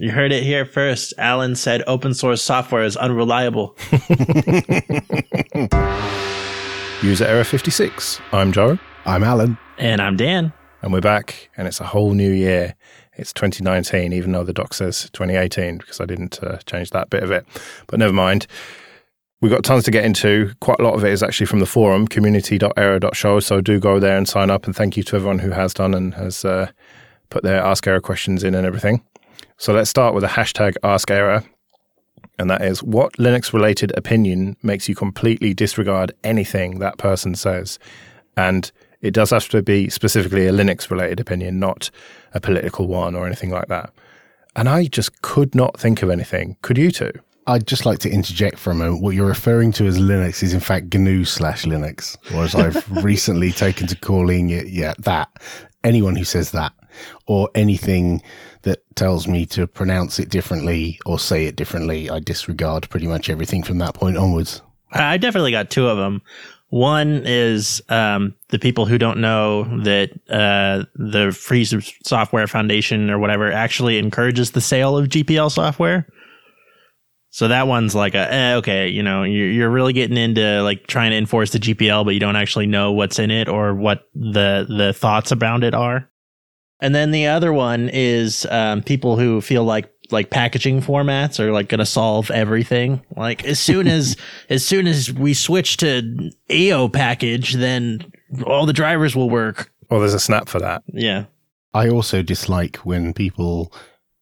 You heard it here first. Alan said open source software is unreliable. User error 56. I'm Joe. I'm Alan. And I'm Dan. And we're back, and it's a whole new year. It's 2019, even though the doc says 2018, because I didn't uh, change that bit of it. But never mind. We've got tons to get into. Quite a lot of it is actually from the forum, community.error.show. So do go there and sign up. And thank you to everyone who has done and has uh, put their Ask Error questions in and everything. So let's start with a hashtag Ask error, And that is what Linux related opinion makes you completely disregard anything that person says? And it does have to be specifically a Linux related opinion, not a political one or anything like that. And I just could not think of anything. Could you two? I'd just like to interject for a moment. What you're referring to as Linux is in fact GNU slash Linux, or as I've recently taken to calling it, yeah, that. Anyone who says that, or anything that tells me to pronounce it differently or say it differently, I disregard pretty much everything from that point onwards. I definitely got two of them. One is um, the people who don't know that uh, the Free Software Foundation or whatever actually encourages the sale of GPL software. So that one's like a eh, okay, you know, you're, you're really getting into like trying to enforce the GPL, but you don't actually know what's in it or what the the thoughts around it are. And then the other one is um, people who feel like like packaging formats are like going to solve everything. Like as soon as as soon as we switch to AO package, then all the drivers will work. Well, there's a snap for that. Yeah. I also dislike when people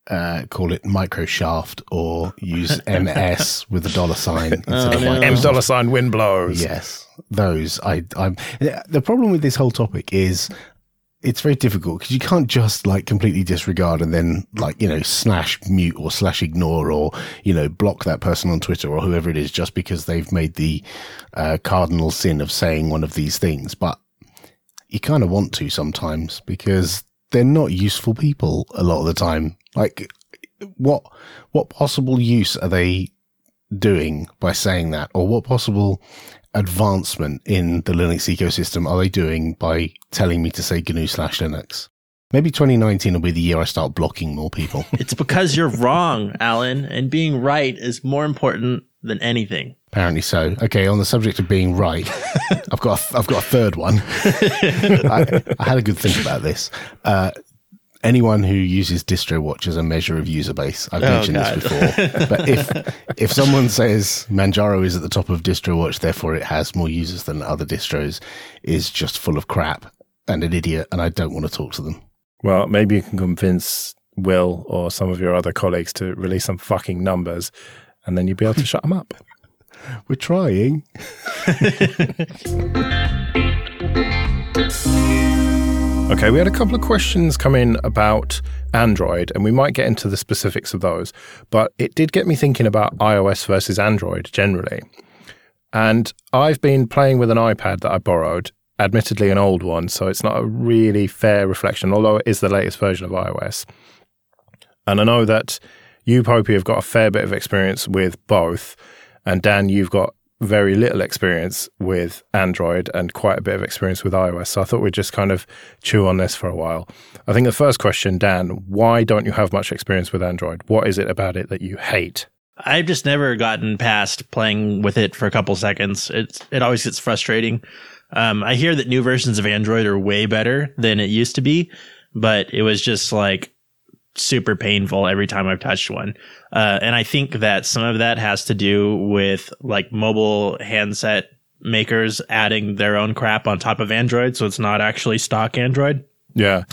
uh, call it microshaft or use MS with a dollar sign instead Oh, of no. M dollar sign wind blows. Yes, those. I. I'm. The problem with this whole topic is it's very difficult because you can't just like completely disregard and then like you know slash mute or slash ignore or you know block that person on Twitter or whoever it is just because they've made the uh, cardinal sin of saying one of these things. But you kind of want to sometimes because they're not useful people a lot of the time. Like what what possible use are they doing by saying that or what possible advancement in the Linux ecosystem are they doing by telling me to say GNU slash Linux? Maybe 2019 will be the year I start blocking more people. It's because you're wrong, Alan, and being right is more important than anything. Apparently so. Okay, on the subject of being right, I've got a, I've got a third one. I, I had a good think about this. Uh, anyone who uses DistroWatch as a measure of user base, I've Oh, mentioned God. this before. but if if someone says Manjaro is at the top of DistroWatch, therefore it has more users than other distros, is just full of crap and an idiot, and I don't want to talk to them. Well, maybe you can convince Will or some of your other colleagues to release some fucking numbers, and then you'll be able to shut them up. We're trying. Okay, we had a couple of questions come in about Android, and we might get into the specifics of those, but it did get me thinking about iOS versus Android generally. And I've been playing with an iPad that I borrowed, admittedly an old one, so it's not a really fair reflection, although it is the latest version of iOS. And I know that you, Popey, have got a fair bit of experience with both, and Dan, you've got very little experience with Android and quite a bit of experience with iOS. So I thought we'd just kind of chew on this for a while. I think the first question, Dan, why don't you have much experience with Android? What is it about it that you hate? I've just never gotten past playing with it for a couple seconds. It's it always gets frustrating. Um, I hear that new versions of Android are way better than it used to be, but it was just like super painful every time I've touched one. Uh, and I think that some of that has to do with like mobile handset makers adding their own crap on top of Android, so it's not actually stock Android. Yeah.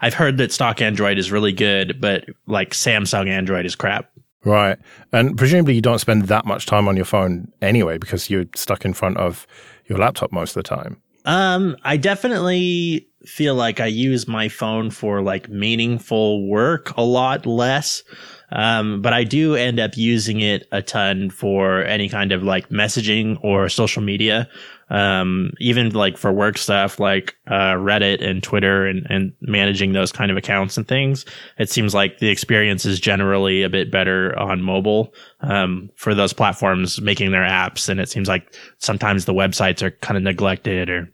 I've heard that stock Android is really good, but like Samsung Android is crap. Right. And presumably you don't spend that much time on your phone anyway because you're stuck in front of your laptop most of the time. Um, I definitely feel like I use my phone for like meaningful work a lot less. Um, but I do end up using it a ton for any kind of like messaging or social media. Um, even like for work stuff like, uh, Reddit and Twitter and, and managing those kind of accounts and things. It seems like the experience is generally a bit better on mobile, um, for those platforms making their apps. And it seems like sometimes the websites are kind of neglected or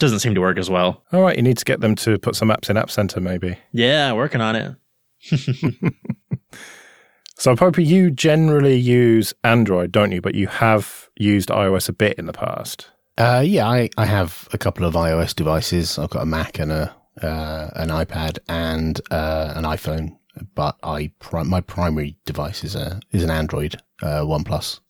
doesn't seem to work as well. All right. You need to get them to put some apps in App Center, maybe. Yeah, working on it. So, Popey, you generally use Android, don't you? But you have used iOS a bit in the past. Uh, yeah, I, I have a couple of iOS devices. I've got a Mac and a uh, an iPad and uh, an iPhone, but I my primary device is a is an Android uh, OnePlus,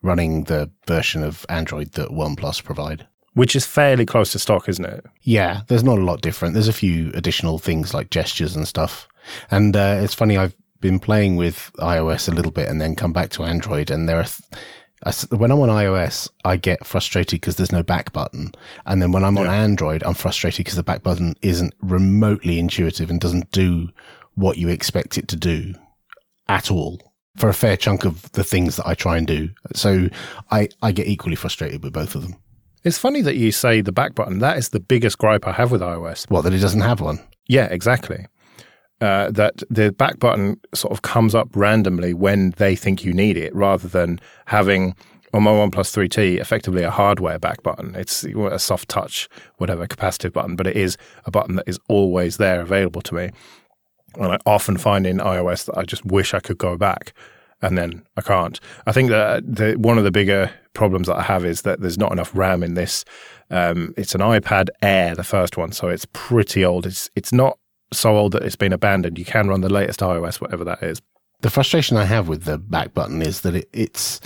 running the version of Android that OnePlus provide. Which is fairly close to stock, isn't it? Yeah, there's not a lot different. There's a few additional things like gestures and stuff. And uh, it's funny, I've been playing with iOS a little bit and then come back to Android, and there are. Th- when I'm on iOS, I get frustrated because there's no back button. And then when I'm yeah. on Android, I'm frustrated because the back button isn't remotely intuitive and doesn't do what you expect it to do at all for a fair chunk of the things that I try and do. So I, I get equally frustrated with both of them. It's funny that you say the back button. That is the biggest gripe I have with iOS. What, that it doesn't have one? Yeah, exactly. Uh, that the back button sort of comes up randomly when they think you need it, rather than having on my OnePlus 3T effectively a hardware back button. It's a soft touch, whatever capacitive button, but it is a button that is always there available to me. And I often find in iOS that I just wish I could go back and then I can't. I think that the, one of the bigger problems that I have is that there's not enough RAM in this. Um, it's an iPad Air, the first one, so it's pretty old. It's it's not so old that it's been abandoned. You can run the latest iOS, whatever that is. The frustration I have with the back button is that it, it's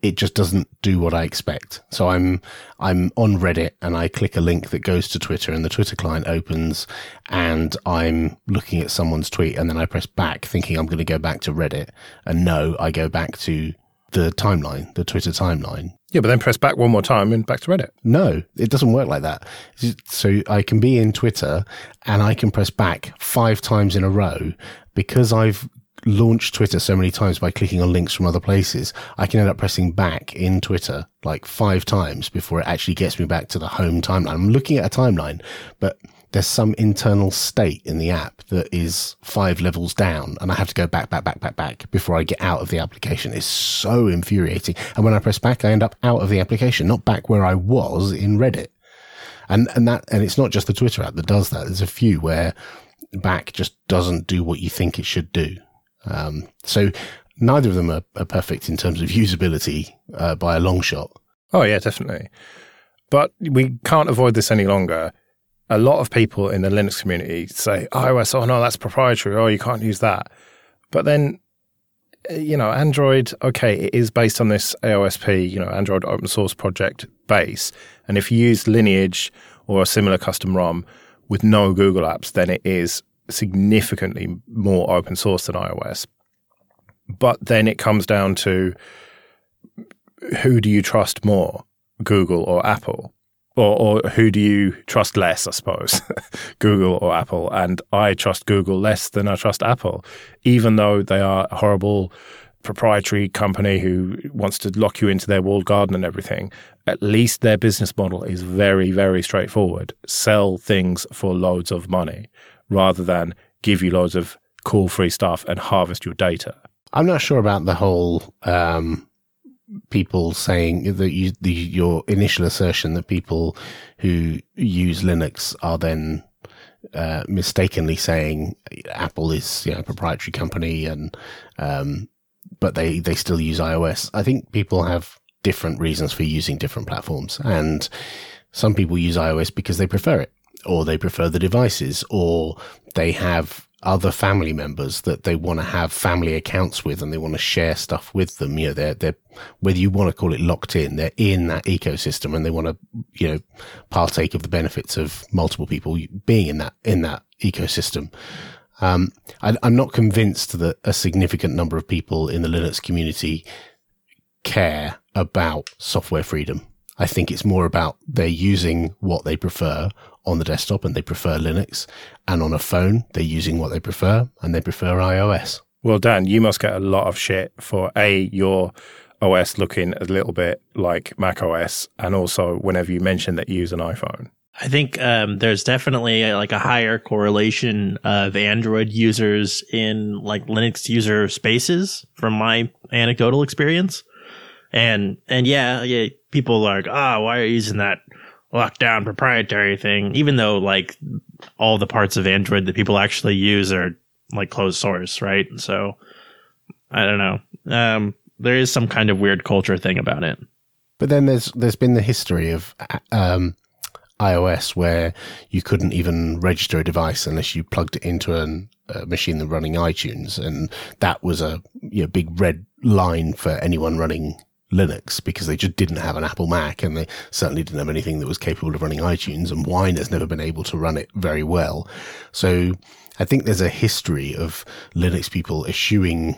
it just doesn't do what I expect. So I'm I'm on Reddit and I click a link that goes to Twitter and the Twitter client opens and I'm looking at someone's tweet and then I press back thinking I'm going to go back to Reddit and no, I go back to the timeline, the Twitter timeline. Yeah, but then press back one more time and back to Reddit. No, it doesn't work like that. So I can be in Twitter and I can press back five times in a row because I've launched Twitter so many times by clicking on links from other places. I can end up pressing back in Twitter like five times before it actually gets me back to the home timeline. I'm looking at a timeline, but there's some internal state in the app that is five levels down and I have to go back, back, back, back, back before I get out of the application. It's so infuriating. And when I press back, I end up out of the application, not back where I was in Reddit. And, and that, and it's not just the Twitter app that does that. There's a few where back just doesn't do what you think it should do. Um, so neither of them are, are, perfect in terms of usability uh, by a long shot. Oh yeah, definitely. But we can't avoid this any longer a lot of people in the Linux community say oh, iOS, oh no, that's proprietary. Oh, you can't use that. But then, eh, you know, Android, okay, it is based on this AOSP, you know, Android open source project base. And if you use Lineage or a similar custom ROM with no Google apps, then it is significantly more open source than iOS. But then it comes down to who do you trust more, Google or Apple? Or, or who do you trust less, I suppose, Google or Apple? And I trust Google less than I trust Apple, even though they are a horrible proprietary company who wants to lock you into their walled garden and everything. At least their business model is very, very straightforward. Sell things for loads of money rather than give you loads of cool free stuff and harvest your data. I'm not sure about the whole um, people saying that you, the, your initial assertion that people who use Linux are then uh, mistakenly saying Apple is you know, a proprietary company and um, but they they still use iOS. I think people have different reasons for using different platforms, and some people use iOS because they prefer it, or they prefer the devices, or they have other family members that they want to have family accounts with and they want to share stuff with them. You know, they're, they're, whether you want to call it locked in, they're in that ecosystem and they want to, you know, partake of the benefits of multiple people being in that, in that ecosystem. Um, I, I'm not convinced that a significant number of people in the Linux community care about software freedom. I think it's more about they're using what they prefer on the desktop and they prefer Linux. And on a phone, they're using what they prefer and they prefer iOS. Well, Dan, you must get a lot of shit for A, your OS looking a little bit like Mac OS, and also whenever you mention that you use an iPhone. I think um, there's definitely a, like a higher correlation of Android users in like Linux user spaces from my anecdotal experience. And, and yeah, yeah, people are like, ah, oh, why are you using that lockdown proprietary thing? Even though like all the parts of Android that people actually use are like closed source, right? So I don't know. Um, there is some kind of weird culture thing about it. But then there's there's been the history of um, iOS where you couldn't even register a device unless you plugged it into an, a machine that running iTunes, and that was a you know, big red line for anyone running Linux because they just didn't have an Apple Mac and they certainly didn't have anything that was capable of running iTunes and Wine has never been able to run it very well. So I think there's a history of Linux people eschewing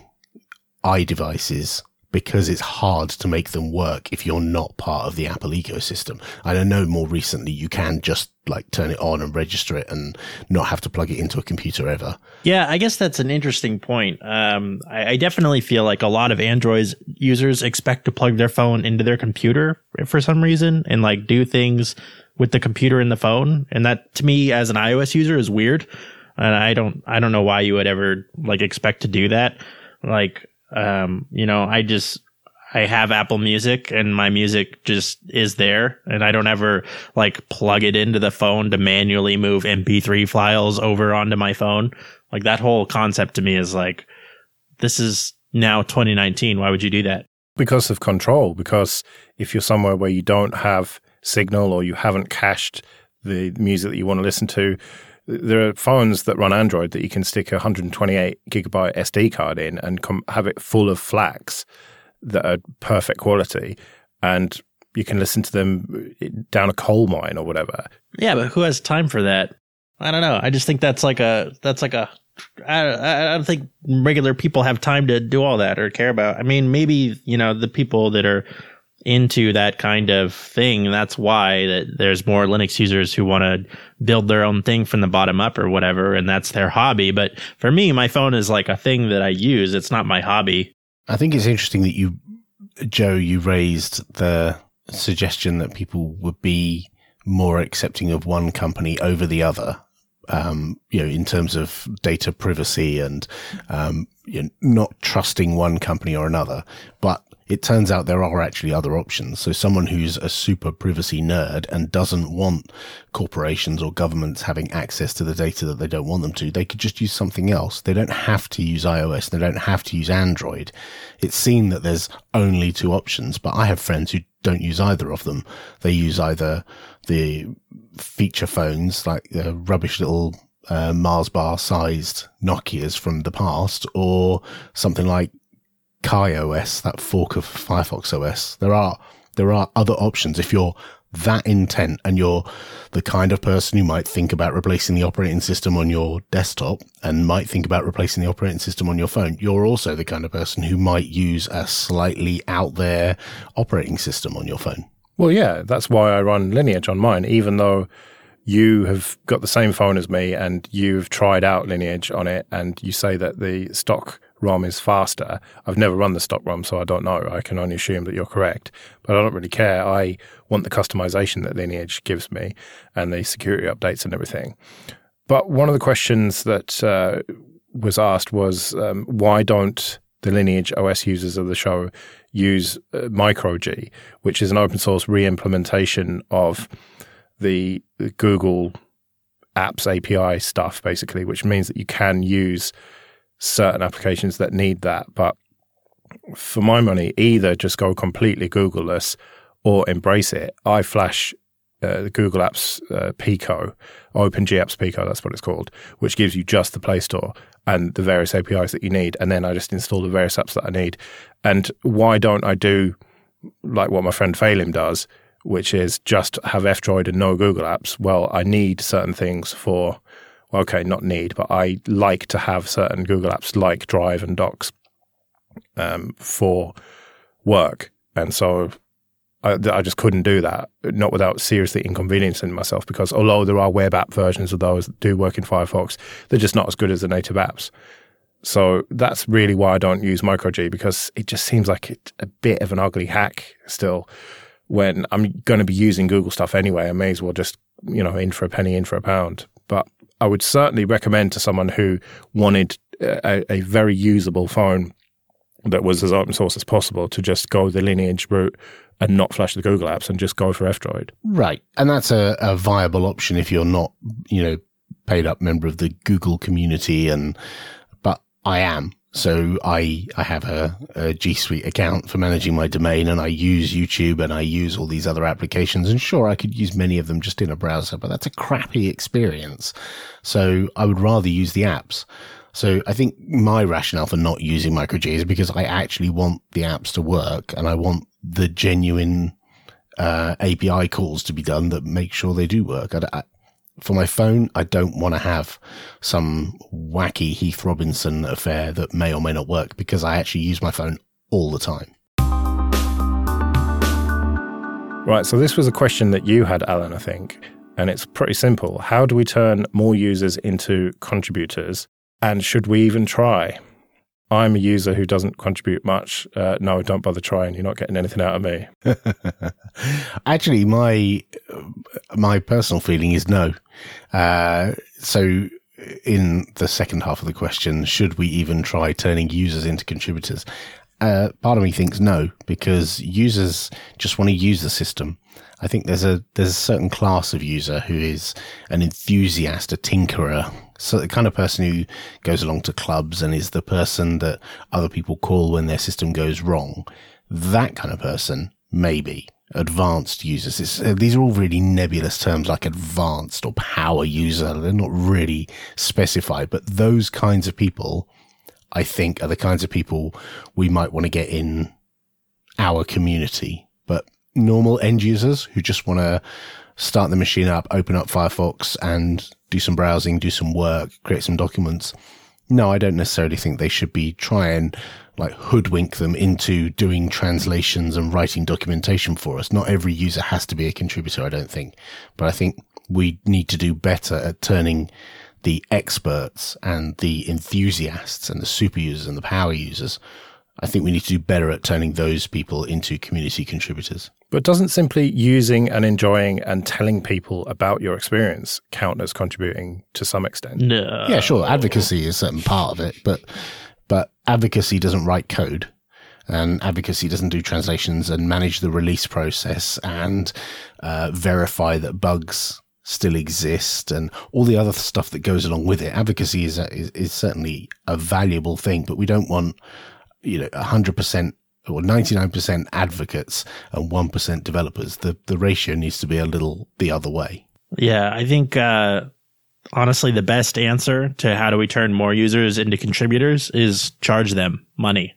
iDevices because it's hard to make them work if you're not part of the Apple ecosystem. I know more recently you can just like turn it on and register it and not have to plug it into a computer ever. Yeah, I guess that's an interesting point. Um, I, I, definitely feel like a lot of Android users expect to plug their phone into their computer for some reason and like do things with the computer and the phone. And that to me as an iOS user is weird. And I don't, I don't know why you would ever like expect to do that. Like, um, you know, I just I have Apple Music and my music just is there and I don't ever like plug it into the phone to manually move MP3 files over onto my phone. Like that whole concept to me is like this is now 2019. Why would you do that? Because of control. Because if you're somewhere where you don't have signal or you haven't cached the music that you want to listen to, there are phones that run Android that you can stick a 128 gigabyte SD card in and com- have it full of FLACs that are perfect quality, and you can listen to them eh, down a coal mine or whatever. Yeah, but who has time for that? I don't know. I just think that's like a that's like a I, I don't think regular people have time to do all that or care about. I mean, maybe you know the people that are into that kind of thing. That's why that there's more Linux users who want to build their own thing from the bottom up or whatever, and that's their hobby. But for me, my phone is like a thing that I use. It's not my hobby. I think it's interesting that you, Joe, you raised the suggestion that people would be more accepting of one company over the other. Um, you know, in terms of data privacy and um, you know, not trusting one company or another. But it turns out there are actually other options. So someone who's a super privacy nerd and doesn't want corporations or governments having access to the data that they don't want them to, they could just use something else. They don't have to use iOS. They don't have to use Android. It's seen that there's only two options, but I have friends who don't use either of them. They use either the feature phones, like the rubbish little uh, Mars bar sized Nokias from the past, or something like KaiOS, that fork of Firefox OS. There are there are other options if you're that intent and you're the kind of person who might think about replacing the operating system on your desktop and might think about replacing the operating system on your phone, you're also the kind of person who might use a slightly out there operating system on your phone. Well, yeah, that's why I run Lineage on mine, even though you have got the same phone as me and you've tried out Lineage on it and you say that the stock ROM is faster. I've never run the stock ROM, so I don't know. I can only assume that you're correct, but I don't really care. I want the customization that Lineage gives me and the security updates and everything. But one of the questions that uh, was asked was um, why don't the Lineage OS users of the show use uh, MicroG, which is an open source re implementation of the Google Apps API stuff, basically, which means that you can use certain applications that need that. But for my money, either just go completely Googleless or embrace it. I flash uh, Google Apps uh, Pico, OpenGApps Pico, that's what it's called, which gives you just the Play Store and the various APIs that you need. And then I just install the various apps that I need. And why don't I do like what my friend Phelim does, which is just have F Droid and no Google Apps? Well, I need certain things for okay, not need, but I like to have certain Google apps like Drive and Docs um, for work. And so I, I, just couldn't do that, not without seriously inconveniencing myself, because although there are web app versions of those that do work in Firefox, they're just not as good as the native apps. So that's really why I don't use MicroG, because it just seems like a bit of an ugly hack still. When I'm going to be using Google stuff anyway, I may as well just, you know, in for a penny, in for a pound. But I would certainly recommend to someone who wanted uh, a, a very usable phone that was as open source as possible to just go the lineage route and not flash the Google apps and just go for F-Droid. Right. And that's a, a viable option if you're not, you know, paid up member of the Google community and, but I am. So I I have a, a G Suite account for managing my domain, and I use YouTube and I use all these other applications. And sure, I could use many of them just in a browser, but that's a crappy experience. So I would rather use the apps. So I think my rationale for not using MicroG is because I actually want the apps to work, and I want the genuine uh, API calls to be done that make sure they do work. I, I, for my phone, I don't want to have some wacky Heath Robinson affair that may or may not work because I actually use my phone all the time. Right. So this was a question that you had, Alan, I think. And it's pretty simple. How do we turn more users into contributors? And should we even try? I'm a user who doesn't contribute much. Uh, no, don't bother trying. You're not getting anything out of me. Actually, my my personal feeling is no. Uh, so, in the second half of the question, should we even try turning users into contributors? Uh, part of me thinks no, because users just want to use the system. I think there's a there's a certain class of user who is an enthusiast, a tinkerer, so the kind of person who goes along to clubs and is the person that other people call when their system goes wrong. That kind of person, maybe. Advanced users. Uh, these are all really nebulous terms like advanced or power user. They're not really specified, but those kinds of people, I think, are the kinds of people we might want to get in our community. But normal end users who just want to start the machine up, open up Firefox and do some browsing, do some work, create some documents. No, I don't necessarily think they should be trying like hoodwink them into doing translations and writing documentation for us. Not every user has to be a contributor, I don't think. But I think we need to do better at turning the experts and the enthusiasts and the super users and the power users. I think we need to do better at turning those people into community contributors. But doesn't simply using and enjoying and telling people about your experience count as contributing to some extent? No. Yeah, sure. Advocacy is a certain part of it, but but advocacy doesn't write code. And advocacy doesn't do translations and manage the release process and uh, verify that bugs still exist and all the other stuff that goes along with it. Advocacy is, a, is, is certainly a valuable thing, but we don't want, you know, hundred percent or 99% advocates and 1% developers. The, the ratio needs to be a little the other way. Yeah, I think, uh, honestly, the best answer to how do we turn more users into contributors is charge them money.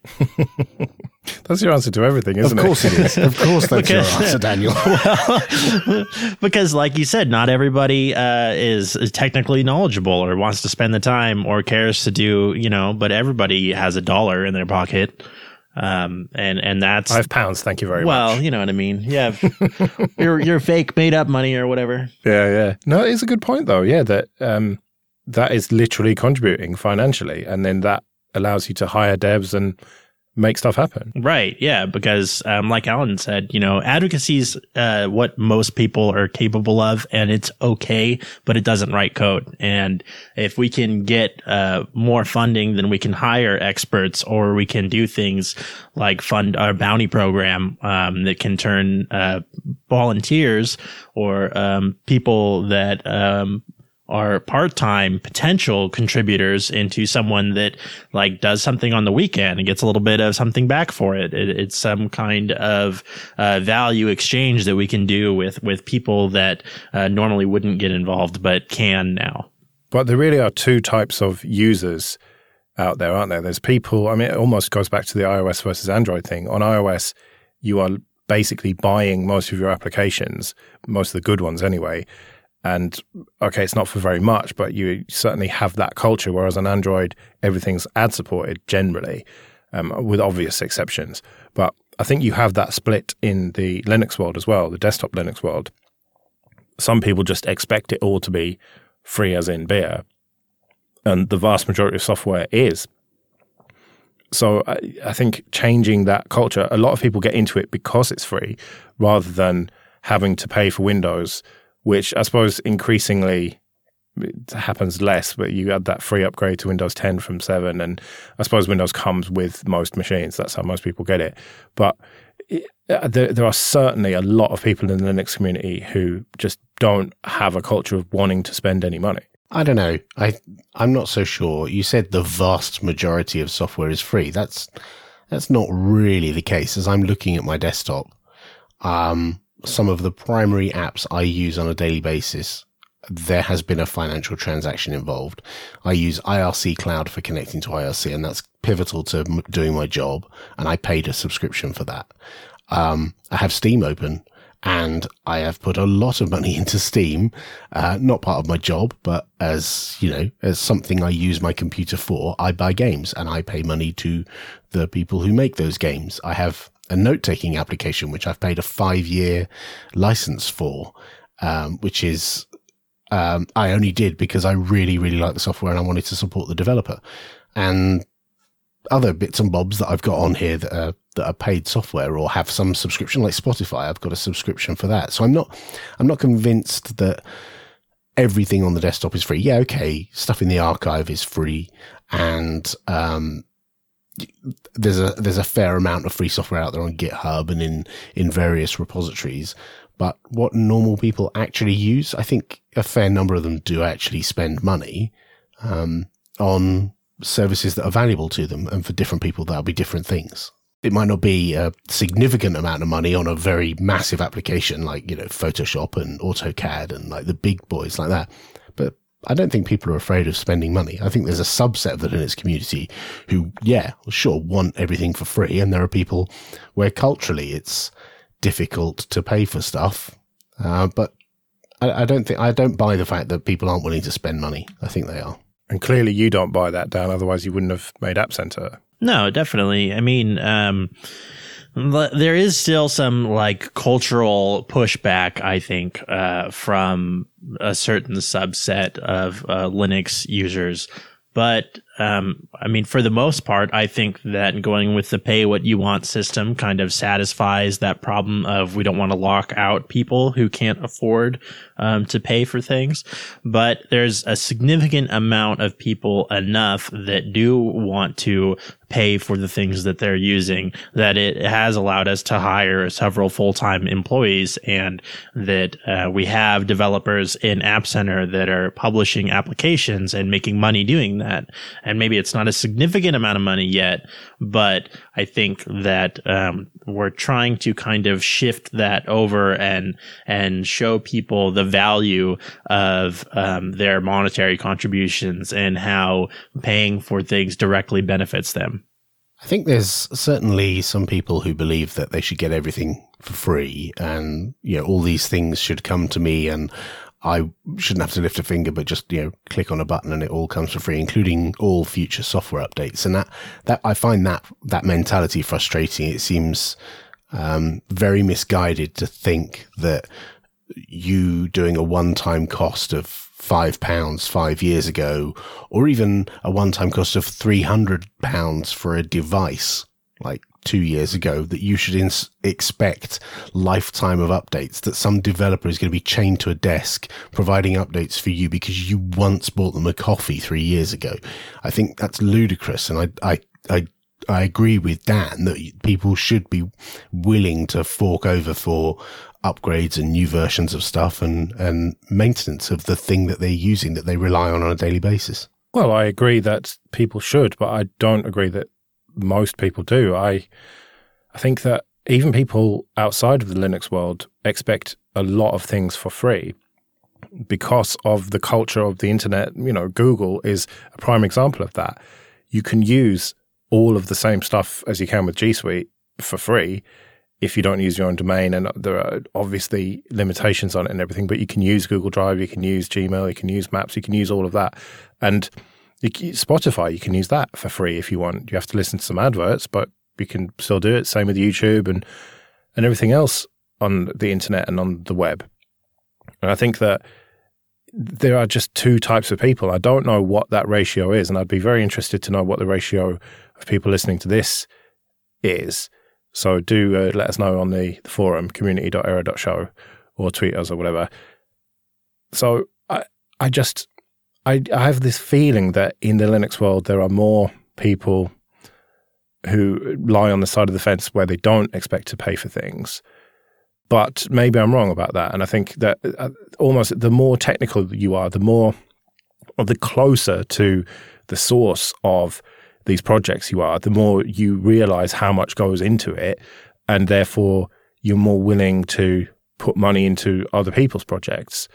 That's your answer to everything, isn't it? Of course it, it is. Of course that's because, your answer, Daniel. well, because, like you said, not everybody uh, is, is technically knowledgeable or wants to spend the time or cares to do, you know, but everybody has a dollar in their pocket um, and and that's five pounds. Thank you very well, much. Well, you know what I mean. Yeah, your your fake made up money or whatever. Yeah, yeah. No, it's a good point though. Yeah, that um, that is literally contributing financially, and then that allows you to hire devs and make stuff happen. Right. Yeah. Because, um, like Alan said, you know, advocacy is uh, what most people are capable of, and it's okay, but it doesn't write code. And if we can get uh, more funding, then we can hire experts, or we can do things like fund our bounty program um, that can turn uh, volunteers or um, people that um, are part-time potential contributors into someone that like does something on the weekend and gets a little bit of something back for it. it it's some kind of uh, value exchange that we can do with with people that uh, normally wouldn't get involved but can now. But there really are two types of users out there, aren't there? There's people. I mean, it almost goes back to the iOS versus Android thing. On iOS, you are basically buying most of your applications, most of the good ones anyway and okay, it's not for very much, but you certainly have that culture. Whereas on Android, everything's ad supported generally, um, with obvious exceptions. But I think you have that split in the Linux world as well, the desktop Linux world. Some people just expect it all to be free, as in beer, and the vast majority of software is. So I, I think changing that culture, a lot of people get into it because it's free, rather than having to pay for Windows which I suppose increasingly happens less, but you had that free upgrade to Windows 10 from 7. And I suppose Windows comes with most machines. That's how most people get it. But it, uh, there, there, are certainly a lot of people in the Linux community who just don't have a culture of wanting to spend any money. I don't know. I I'm not so sure. You said the vast majority of software is free. That's that's not really the case. As I'm looking at my desktop, um, some of the primary apps I use on a daily basis, there has been a financial transaction involved. I use IRC Cloud for connecting to IRC, and that's pivotal to m- doing my job. And I paid a subscription for that. Um, I have Steam open and I have put a lot of money into Steam, uh, not part of my job, but as, you know, as something I use my computer for, I buy games and I pay money to the people who make those games. I have a note taking application, which I've paid a five year license for, um, which is, um, I only did because I really, really like the software and I wanted to support the developer. And other bits and bobs that I've got on here that are that are paid software or have some subscription, like Spotify. I've got a subscription for that. So I'm not I'm not convinced that everything on the desktop is free. Yeah, okay, stuff in the archive is free, and um, there's a there's a fair amount of free software out there on GitHub and in in various repositories. But what normal people actually use, I think a fair number of them do actually spend money um, on services that are valuable to them. And for different people, that'll be different things. It might not be a significant amount of money on a very massive application like, you know, Photoshop and AutoCAD and like the big boys like that. But I don't think people are afraid of spending money. I think there's a subset of the Linux community who, yeah, sure, want everything for free. And there are people where culturally it's difficult to pay for stuff. Uh, but I, I don't think, I don't buy the fact that people aren't willing to spend money. I think they are. And clearly you don't buy that down, otherwise you wouldn't have made App Center. No, definitely. I mean, um, there is still some like cultural pushback, I think, uh, from a certain subset of uh, Linux users. But um, I mean, for the most part, I think that going with the pay what you want system kind of satisfies that problem of we don't want to lock out people who can't afford um, to pay for things. But there's a significant amount of people enough that do want to pay for the things that they're using that it has allowed us to hire several full-time employees and that uh, we have developers in app center that are publishing applications and making money doing that and maybe it's not a significant amount of money yet, but I think that um, we're trying to kind of shift that over and and show people the value of um, their monetary contributions and how paying for things directly benefits them. I think there's certainly some people who believe that they should get everything for free and you know all these things should come to me and I shouldn't have to lift a finger, but just, you know, click on a button and it all comes for free, including all future software updates. And that, that I find that, that mentality frustrating. It seems, um, very misguided to think that you doing a one time cost of five pounds five years ago, or even a one time cost of 300 pounds for a device like two years ago that you should ins- expect lifetime of updates, that some developer is going to be chained to a desk providing updates for you because you once bought them a coffee three years ago. I think that's ludicrous. And I, I, I, I agree with Dan that people should be willing to fork over for upgrades and new versions of stuff and, and maintenance of the thing that they're using that they rely on on a daily basis. Well, I agree that people should, but I don't agree that most people do. I I think that even people outside of the Linux world expect a lot of things for free because of the culture of the internet. You know, Google is a prime example of that. You can use all of the same stuff as you can with G Suite for free if you don't use your own domain. And there are obviously limitations on it and everything, but you can use Google Drive, you can use Gmail, you can use Maps, you can use all of that. And Spotify, you can use that for free if you want. You have to listen to some adverts, but you can still do it. Same with YouTube and and everything else on the internet and on the web. And I think that there are just two types of people. I don't know what that ratio is, and I'd be very interested to know what the ratio of people listening to this is. So do uh, let us know on the, the forum, community.error.show, or tweet us or whatever. So I, I just I, I have this feeling that in the Linux world, there are more people who lie on the side of the fence where they don't expect to pay for things. But maybe I'm wrong about that. And I think that uh, almost the more technical you are, the more or the closer to the source of these projects you are, the more you realize how much goes into it. And therefore, you're more willing to put money into other people's projects.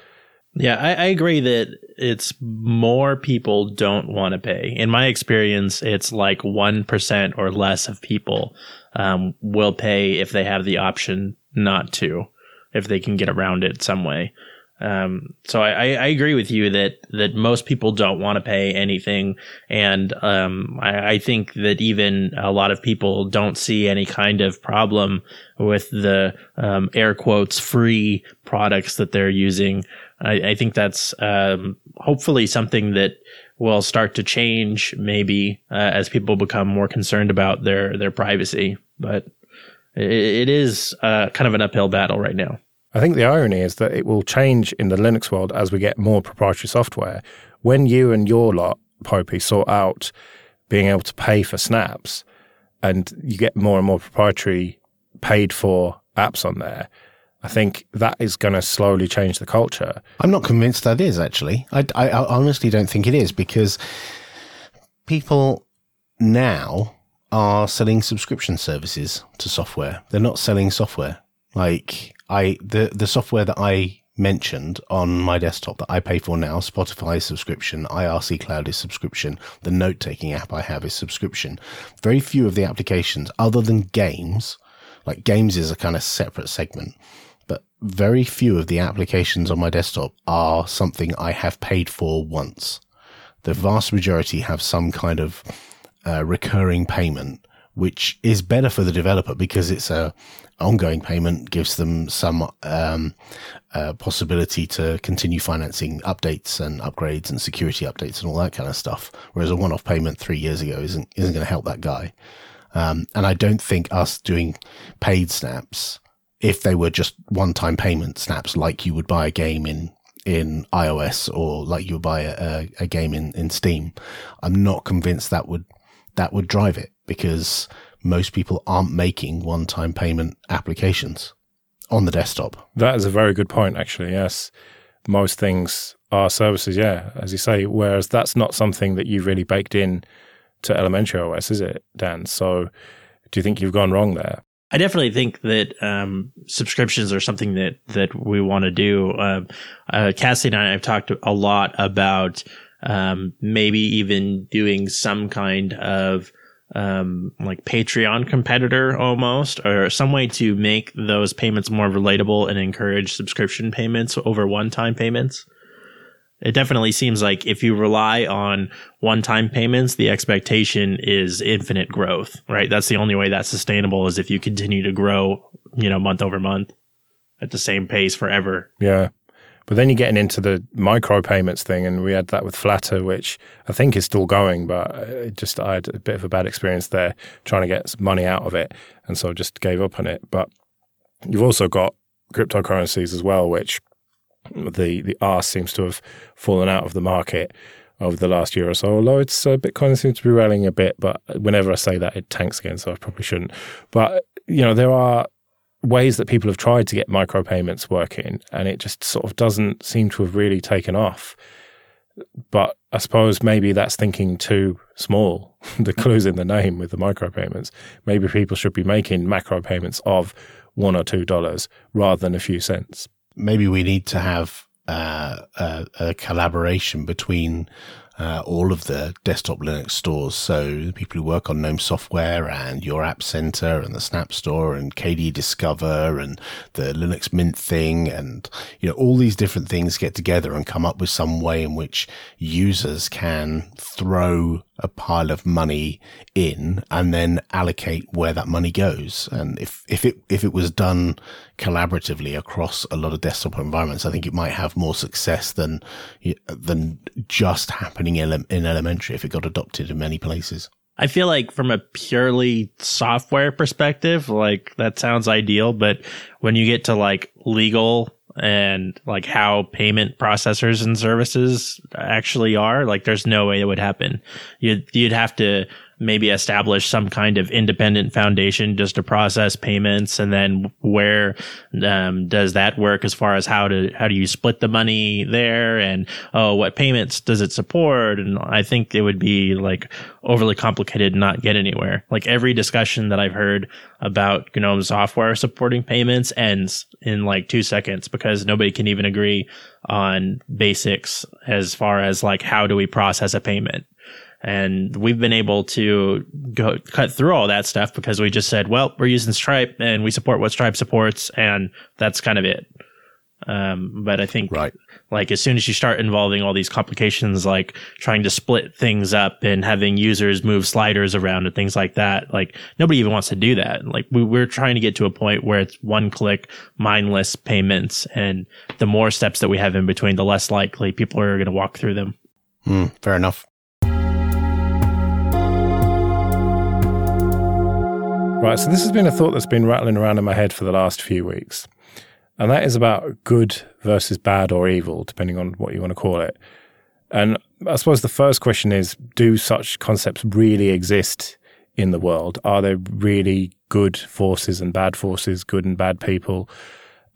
Yeah, I, I, agree that it's more people don't want to pay. In my experience, it's like 1% or less of people um, will pay if they have the option not to, if they can get around it some way. Um, so I, I, agree with you that, that most people don't want to pay anything. And, um, I, I, think that even a lot of people don't see any kind of problem with the, um, air quotes free products that they're using. I, I think that's, um, hopefully something that will start to change maybe, uh, as people become more concerned about their, their privacy. But it, it is, uh, kind of an uphill battle right now. I think the irony is that it will change in the Linux world as we get more proprietary software. When you and your lot, Popey, sort out being able to pay for snaps and you get more and more proprietary paid for apps on there, I think that is going to slowly change the culture. I'm not convinced that is actually. I, I, I honestly don't think it is because people now are selling subscription services to software. They're not selling software. Like I the the software that I mentioned on my desktop that I pay for now, Spotify subscription, IRC Cloud is subscription, the note taking app I have is subscription. Very few of the applications, other than games, like games is a kind of separate segment, but very few of the applications on my desktop are something I have paid for once. The vast majority have some kind of uh, recurring payment, which is better for the developer because it's a ongoing payment gives them some um, uh, possibility to continue financing updates and upgrades and security updates and all that kind of stuff. Whereas a one-off payment three years ago isn't isn't going to help that guy. Um, and I don't think us doing paid snaps, if they were just one-time payment snaps, like you would buy a game in in iOS or like you would buy a, a game in, in Steam, I'm not convinced that would that would drive it because most people aren't making one time payment applications on the desktop. That is a very good point, actually. Yes. Most things are services, yeah, as you say, whereas that's not something that you've really baked in to elementary OS, is it, Dan? So do you think you've gone wrong there? I definitely think that um, subscriptions are something that that we want to do. Uh, uh, Cassie and I have talked a lot about um, maybe even doing some kind of um, like Patreon competitor almost, or some way to make those payments more relatable and encourage subscription payments over one time payments. It definitely seems like if you rely on one time payments, the expectation is infinite growth, right? That's the only way that's sustainable is if you continue to grow, you know, month over month at the same pace forever. Yeah. But then you're getting into the micro payments thing, and we had that with Flattr, which I think is still going, but uh, just I had a bit of a bad experience there trying to get money out of it, and so I just gave up on it. But you've also got cryptocurrencies as well, which the the R seems to have fallen out of the market over the last year or so. Although it's uh, Bitcoin seems to be rallying a bit, but whenever I say that, it tanks again, so I probably shouldn't. But you know, there are ways that people have tried to get micropayments working, and it just sort of doesn't seem to have really taken off. But I suppose maybe that's thinking too small. the clue's in the name with the micropayments. Maybe people should be making macro payments of one or two dollars rather than a few cents. Maybe we need to have uh, a, a collaboration between uh, all of the desktop Linux stores. So the people who work on GNOME software and your App Center and the Snap Store and KDE Discover and the Linux Mint thing and, you know, all these different things get together and come up with some way in which users can throw a pile of money in and then allocate where that money goes. And if, if it, if it was done collaboratively across a lot of desktop environments, I think it might have more success than, than just happening in, in elementary if it got adopted in many places. I feel like from a purely software perspective, like that sounds ideal, but when you get to like legal and like how payment processors and services actually are, like there's no way it would happen. You'd you'd have to maybe establish some kind of independent foundation just to process payments, and then where um, does that work as far as how to how do you split the money there, and oh, what payments does it support? And I think it would be like overly complicated, and not get anywhere. Like every discussion that I've heard about GNOME software supporting payments ends in like two seconds because nobody can even agree on basics as far as like how do we process a payment. And we've been able to go cut through all that stuff because we just said, well, we're using Stripe and we support what Stripe supports, and that's kind of it. Um, but I think Right. like as soon as you start involving all these complications, like trying to split things up and having users move sliders around and things like that, like nobody even wants to do that. Like we, we're trying to get to a point where it's one click, mindless payments, and the more steps that we have in between, the less likely people are going to walk through them. Mm, fair enough. Right, so this has been a thought that's been rattling around in my head for the last few weeks. And that is about good versus bad or evil, depending on what you want to call it. And I suppose the first question is do such concepts really exist in the world? Are there really good forces and bad forces, good and bad people?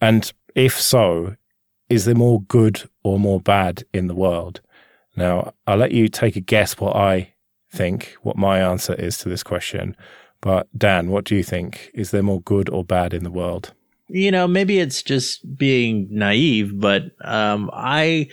And if so, is there more good or more bad in the world? Now, I'll let you take a guess what I think, what my answer is to this question. But Dan, what do you think? Is there more good or bad in the world? you know, maybe it's just being naive, but um, I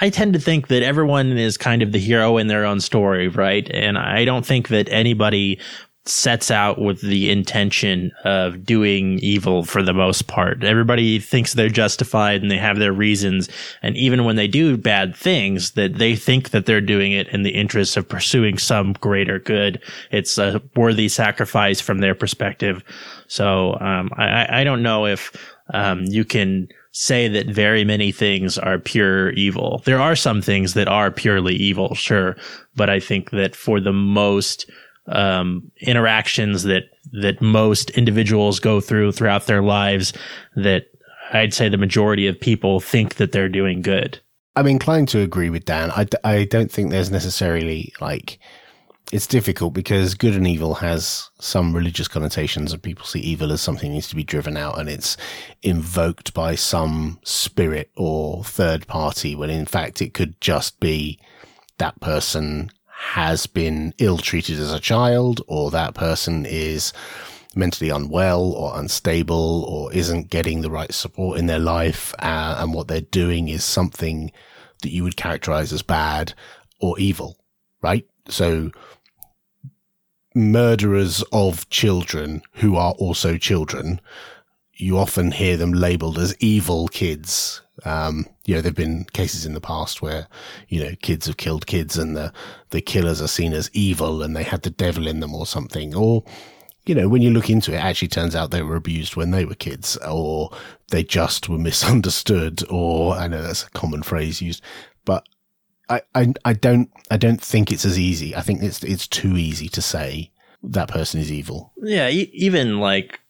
I tend to think that everyone is kind of the hero in their own story, right? And I don't think that anybody sets out with the intention of doing evil for the most part. Everybody thinks they're justified and they have their reasons. And even when they do bad things, that they think that they're doing it in the interest of pursuing some greater good. It's a worthy sacrifice from their perspective. So um, I, I don't know if um, you can say that very many things are pure evil. There are some things that are purely evil, sure, but I think that for the most um, interactions that that most individuals go through throughout their lives, that I'd say the majority of people think that they're doing good. I'm inclined to agree with Dan. I, d- I don't think there's necessarily like it's difficult because good and evil has some religious connotations, and people see evil as something that needs to be driven out, and it's invoked by some spirit or third party. When in fact it could just be that person has been ill treated as a child, or that person is mentally unwell or unstable or isn't getting the right support in their life uh, and what they're doing is something that you would characterize as bad or evil, right? So murderers of children who are also children, you often hear them labeled as evil kids. Um, you know, there've been cases in the past where, you know, kids have killed kids and the, the killers are seen as evil and they had the devil in them or something. Or, you know, when you look into it, it actually turns out they were abused when they were kids or they just were misunderstood or I know that's a common phrase used, but I, I, I don't, I don't think it's as easy. I think it's, it's too easy to say that person is evil. Yeah, e- even like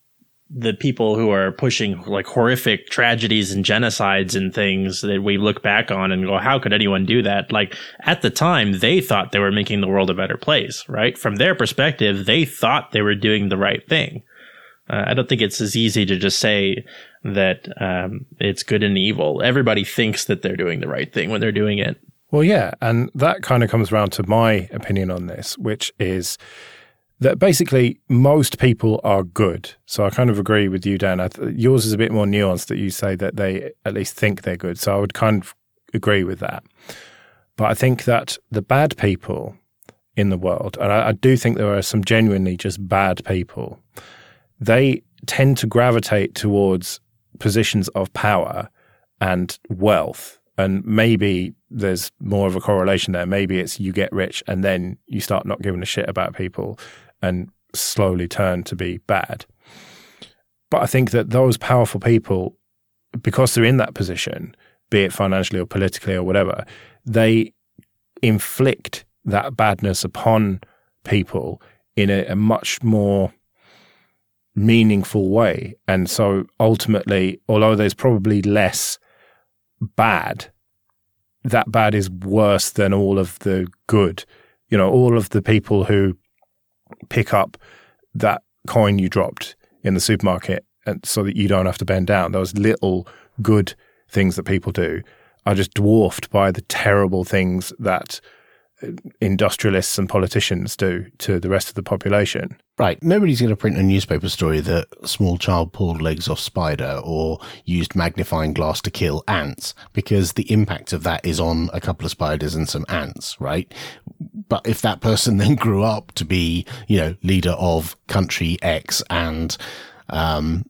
the people who are pushing like horrific tragedies and genocides and things that we look back on and go, how could anyone do that? Like at the time, they thought they were making the world a better place, right? From their perspective, they thought they were doing the right thing. Uh, I don't think it's as easy to just say that um, it's good and evil. Everybody thinks that they're doing the right thing when they're doing it. Well, yeah. And that kind of comes around to my opinion on this, which is that basically most people are good. So I kind of agree with you, Dan. Th- yours is a bit more nuanced that you say that they at least think they're good. So I would kind of agree with that. But I think that the bad people in the world, and I, I do think there are some genuinely just bad people, they tend to gravitate towards positions of power and wealth. And maybe there's more of a correlation there. Maybe it's you get rich and then you start not giving a shit about people and slowly turn to be bad. But I think that those powerful people, because they're in that position, be it financially or politically or whatever, they inflict that badness upon people in a, a much more meaningful way. And so ultimately, although there's probably less bad, that bad is worse than all of the good. You know, all of the people who pick up that coin you dropped in the supermarket and so that you don't have to bend down. Those little good things that people do are just dwarfed by the terrible things that industrialists and politicians do to the rest of the population. Right. Nobody's going to print a newspaper story that small child pulled legs off spider or used magnifying glass to kill ants because the impact of that is on a couple of spiders and some ants, right? But if that person then grew up to be, you know, leader of country X and um,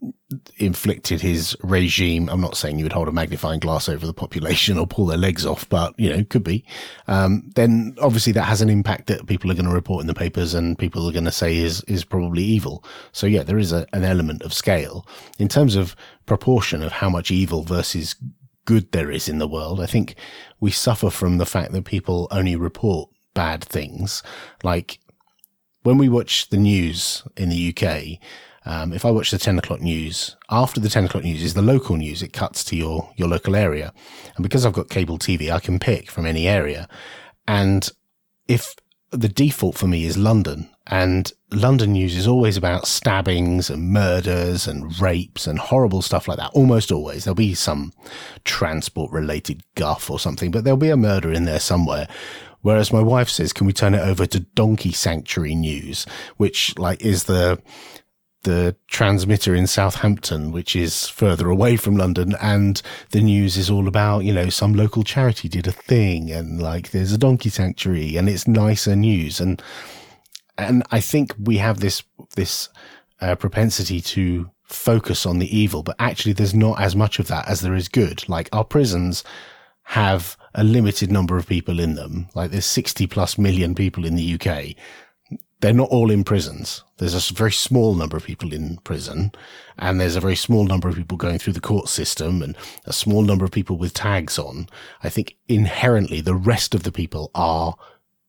inflicted his regime. I'm not saying you would hold a magnifying glass over the population or pull their legs off, but you know, could be. Um, then obviously that has an impact that people are going to report in the papers and people are going to say is, is probably evil. So yeah, there is a, an element of scale in terms of proportion of how much evil versus good there is in the world. I think we suffer from the fact that people only report bad things. Like when we watch the news in the UK, um, if I watch the 10 o'clock news, after the 10 o'clock news is the local news. It cuts to your, your local area. And because I've got cable TV, I can pick from any area. And if the default for me is London and London news is always about stabbings and murders and rapes and horrible stuff like that. Almost always. There'll be some transport related guff or something, but there'll be a murder in there somewhere. Whereas my wife says, can we turn it over to donkey sanctuary news, which like is the, the transmitter in Southampton, which is further away from London, and the news is all about, you know, some local charity did a thing and like there's a donkey sanctuary and it's nicer news. And, and I think we have this, this, uh, propensity to focus on the evil, but actually there's not as much of that as there is good. Like our prisons have a limited number of people in them. Like there's 60 plus million people in the UK they're not all in prisons. There's a very small number of people in prison and there's a very small number of people going through the court system and a small number of people with tags on. I think inherently the rest of the people are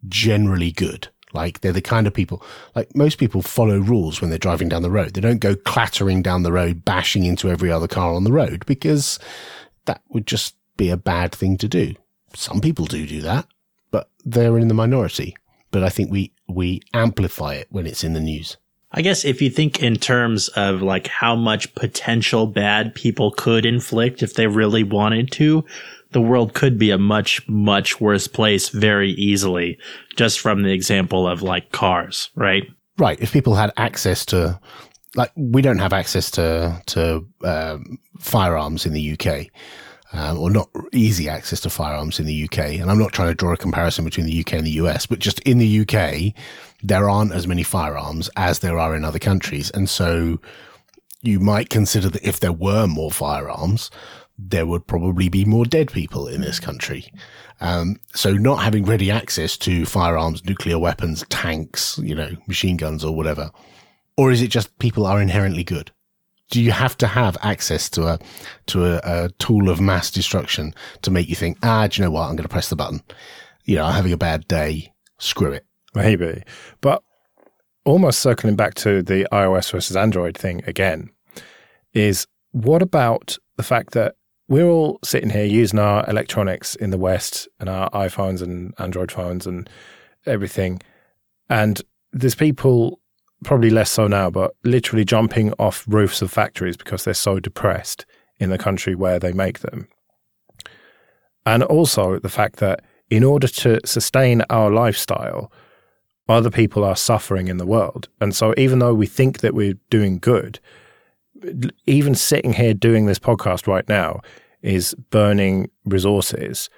generally good. Like they're the kind of people, like most people follow rules when they're driving down the road. They don't go clattering down the road, bashing into every other car on the road because that would just be a bad thing to do. Some people do do that, but they're in the minority but I think we we amplify it when it's in the news. I guess if you think in terms of like how much potential bad people could inflict if they really wanted to, the world could be a much, much worse place very easily, just from the example of like cars, right? Right. If people had access to, like, we don't have access to, to, um, firearms in the UK um, or not easy access to firearms in the UK. And I'm not trying to draw a comparison between the UK and the US, but just in the UK, there aren't as many firearms as there are in other countries. And so you might consider that if there were more firearms, there would probably be more dead people in this country. Um, so not having ready access to firearms, nuclear weapons, tanks, you know, machine guns or whatever. Or is it just people are inherently good? Do you have to have access to a to a, a, tool of mass destruction to make you think, ah, do you know what? I'm going to press the button. You know, I'm having a bad day. Screw it. Maybe, but almost circling back to the iOS versus Android thing again, is what about the fact that we're all sitting here using our electronics in the West and our iPhones and Android phones and everything, and there's people probably less so now, but literally jumping off roofs of factories because they're so depressed in the country where they make them. And also the fact that in order to sustain our lifestyle, other people are suffering in the world. And so even though we think that we're doing good, even sitting here doing this podcast right now is burning resources,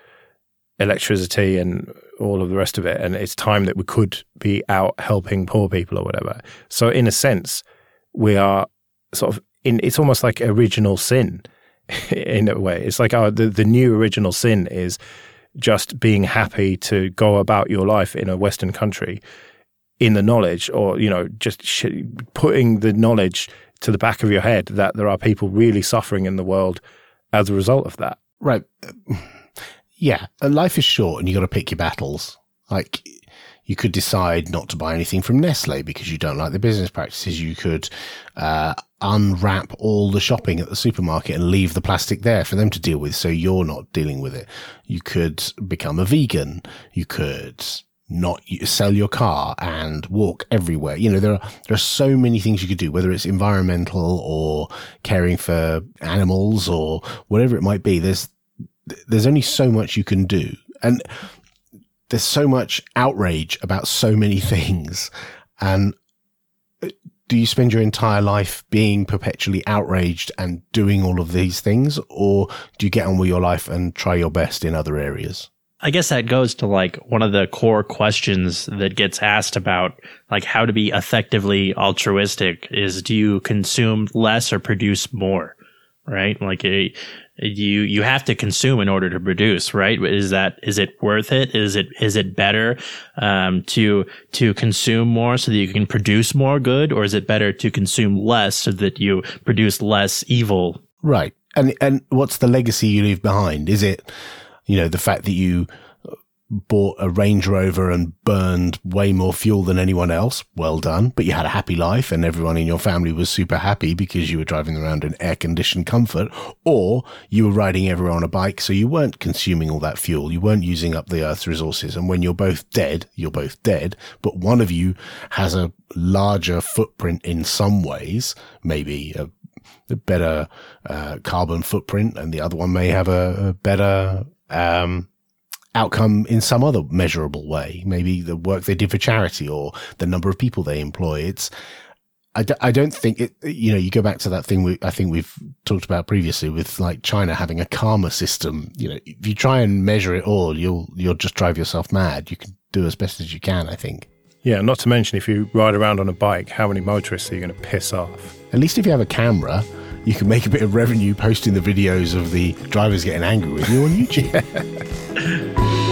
electricity and all of the rest of it. And it's time that we could be out helping poor people or whatever. So, in a sense, we are sort of in, it's almost like original sin in a way. It's like our, the, the new original sin is just being happy to go about your life in a Western country in the knowledge or, you know, just sh- putting the knowledge to the back of your head that there are people really suffering in the world as a result of that. Right yeah, life is short and you got to pick your battles. Like you could decide not to buy anything from Nestle because you don't like the business practices. You could uh, unwrap all the shopping at the supermarket and leave the plastic there for them to deal with, so you're not dealing with it. You could become a vegan. You could not sell your car and walk everywhere. You know, there are, there are so many things you could do, whether it's environmental or caring for animals or whatever it might be. There's, there's only so much you can do. And there's so much outrage about so many things. And uh, do you spend your entire life being perpetually outraged and doing all of these things? Or do you get on with your life and try your best in other areas? I guess that goes to like one of the core questions that gets asked about like how to be effectively altruistic is do you consume less or produce more? Right? Like a, you you have to consume in order to produce right? Is that is it worth it? Is it is it better um, to to consume more so that you can produce more good or is it better to consume less so that you produce less evil? Right. And and what's the legacy you leave behind? Is it you know, the fact that you bought a Range Rover and burned way more fuel than anyone else. Well done. But you had a happy life and everyone in your family was super happy because you were driving around in air conditioned comfort or you were riding everywhere on a bike. So you weren't consuming all that fuel. You weren't using up the earth's resources. And when you're both dead, you're both dead, but one of you has a larger footprint in some ways, maybe a, better uh, carbon footprint and the other one may have a, a better um, outcome in some other measurable way. Maybe the work they did for charity or the number of people they employ. It's, I d- I don't think it, you know, you go back to that thing we, I think we've talked about previously with like China having a karma system. You know, if you try and measure it all, you'll, you'll just drive yourself mad. You can do as best as you can, I think. Yeah, not to mention if you ride around on a bike, how many motorists are you going to piss off? At least if you have a camera, you can make a bit of revenue posting the videos of the drivers getting angry with you on YouTube.